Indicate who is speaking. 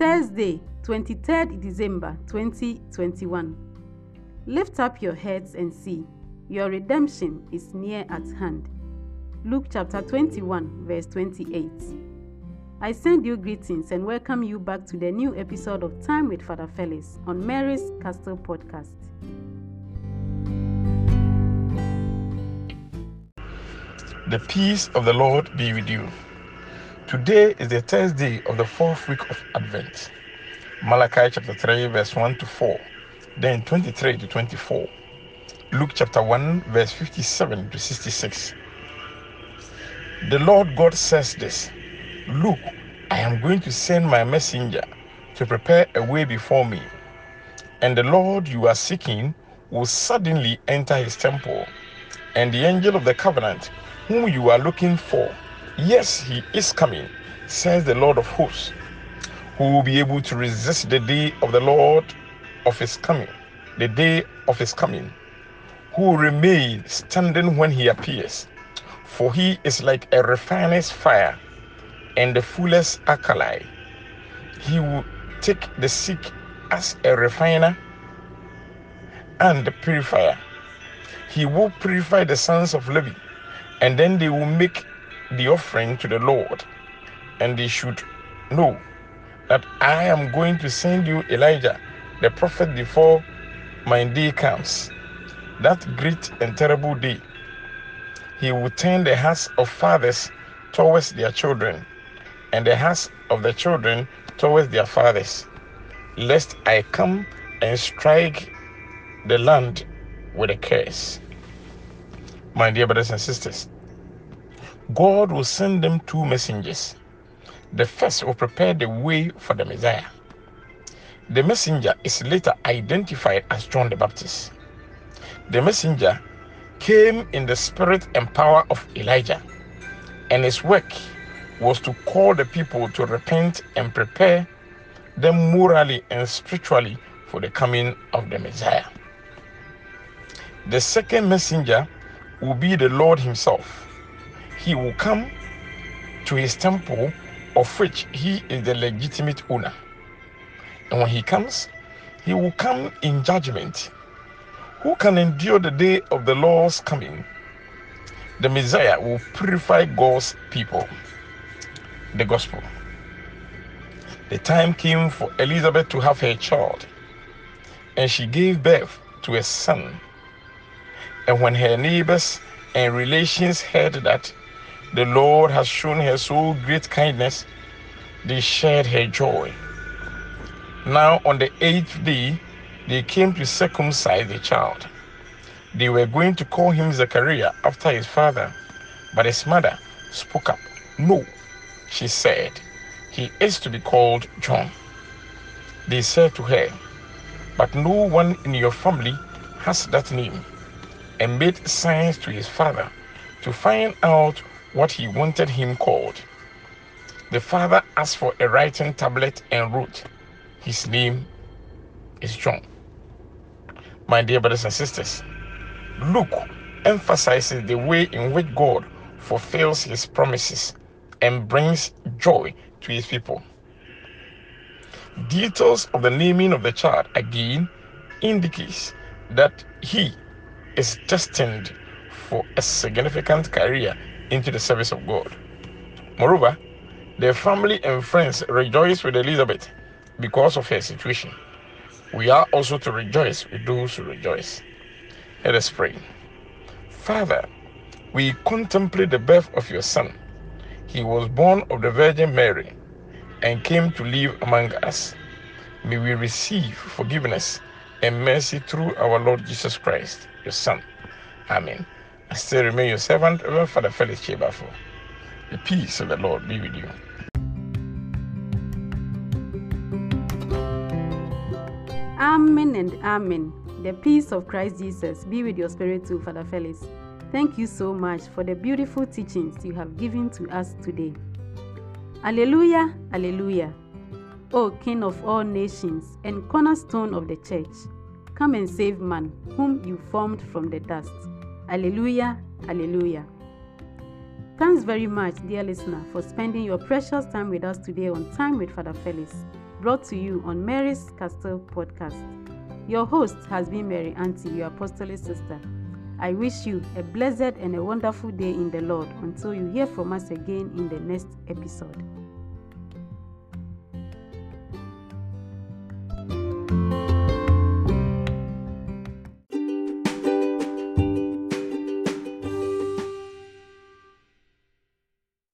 Speaker 1: Thursday, 23rd December 2021. Lift up your heads and see, your redemption is near at hand. Luke chapter 21, verse 28. I send you greetings and welcome you back to the new episode of Time with Father Felix on Mary's Castle podcast.
Speaker 2: The peace of the Lord be with you. Today is the Thursday of the fourth week of Advent. Malachi chapter 3, verse 1 to 4, then 23 to 24. Luke chapter 1, verse 57 to 66. The Lord God says this Look, I am going to send my messenger to prepare a way before me. And the Lord you are seeking will suddenly enter his temple. And the angel of the covenant, whom you are looking for, yes, he is coming, says the Lord of hosts, who will be able to resist the day of the Lord of his coming, the day of his coming, who will remain standing when he appears. For he is like a refiner's fire and the fuller's alkali. He will take the sick as a refiner and the purifier. He will purify the sons of Levi, and then they will make the offering to the Lord. And they should know that I am going to send you Elijah, the prophet, before my day comes. That great and terrible day. He will turn the hearts of fathers towards their children, and the hearts of the children towards their fathers, lest I come and strike the land with a curse. My dear brothers and sisters, God will send them two messengers. The first will prepare the way for the Messiah. The messenger is later identified as John the Baptist. The messenger came in the spirit and power of Elijah, and his work was to call the people to repent and prepare them morally and spiritually for the coming of the Messiah. The second messenger will be the Lord Himself. He will come to His temple, of which He is the legitimate owner. And when He comes, He will come in judgment. Who can endure the day of the Lord's coming? The Messiah will purify God's people. The Gospel. The time came for Elizabeth to have her child, and she gave birth to a son. And when her neighbors and relations heard that the Lord has shown her so great kindness, they shared her joy. Now, on the eighth day, they came to circumcise the child. They were going to call him Zechariah after his father, but his mother spoke up. No, she said, he is to be called John. They said to her, But no one in your family has that name and made signs to his father to find out what he wanted him called. The father asked for a writing tablet and wrote, His name is John. My dear brothers and sisters, Luke emphasizes the way in which God fulfills his promises and brings joy to his people. Details of the naming of the child again indicates that he is destined for a significant career into the service of God. Moreover, their family and friends rejoice with Elizabeth because of her situation. We are also to rejoice with those who rejoice. Let us pray. Father, we contemplate the birth of your Son. He was born of the Virgin Mary and came to live among us. May we receive forgiveness and mercy through our Lord Jesus Christ, your Son. Amen. I still remain your servant, Reverend Father Felix Chebafo. The peace of the Lord be with you.
Speaker 1: Amen and amen. The peace of Christ Jesus be with your spirit too, Father Felix. Thank you so much for the beautiful teachings you have given to us today. Alleluia, Alleluia. O King of all nations and cornerstone of the church, come and save man whom you formed from the dust. Alleluia, hallelujah. Thanks very much, dear listener, for spending your precious time with us today on Time with Father Felix. brought to you on Mary's Castle podcast. Your host has been Mary Auntie, your apostolic sister. I wish you a blessed and a wonderful day in the Lord until you hear from us again in the next episode.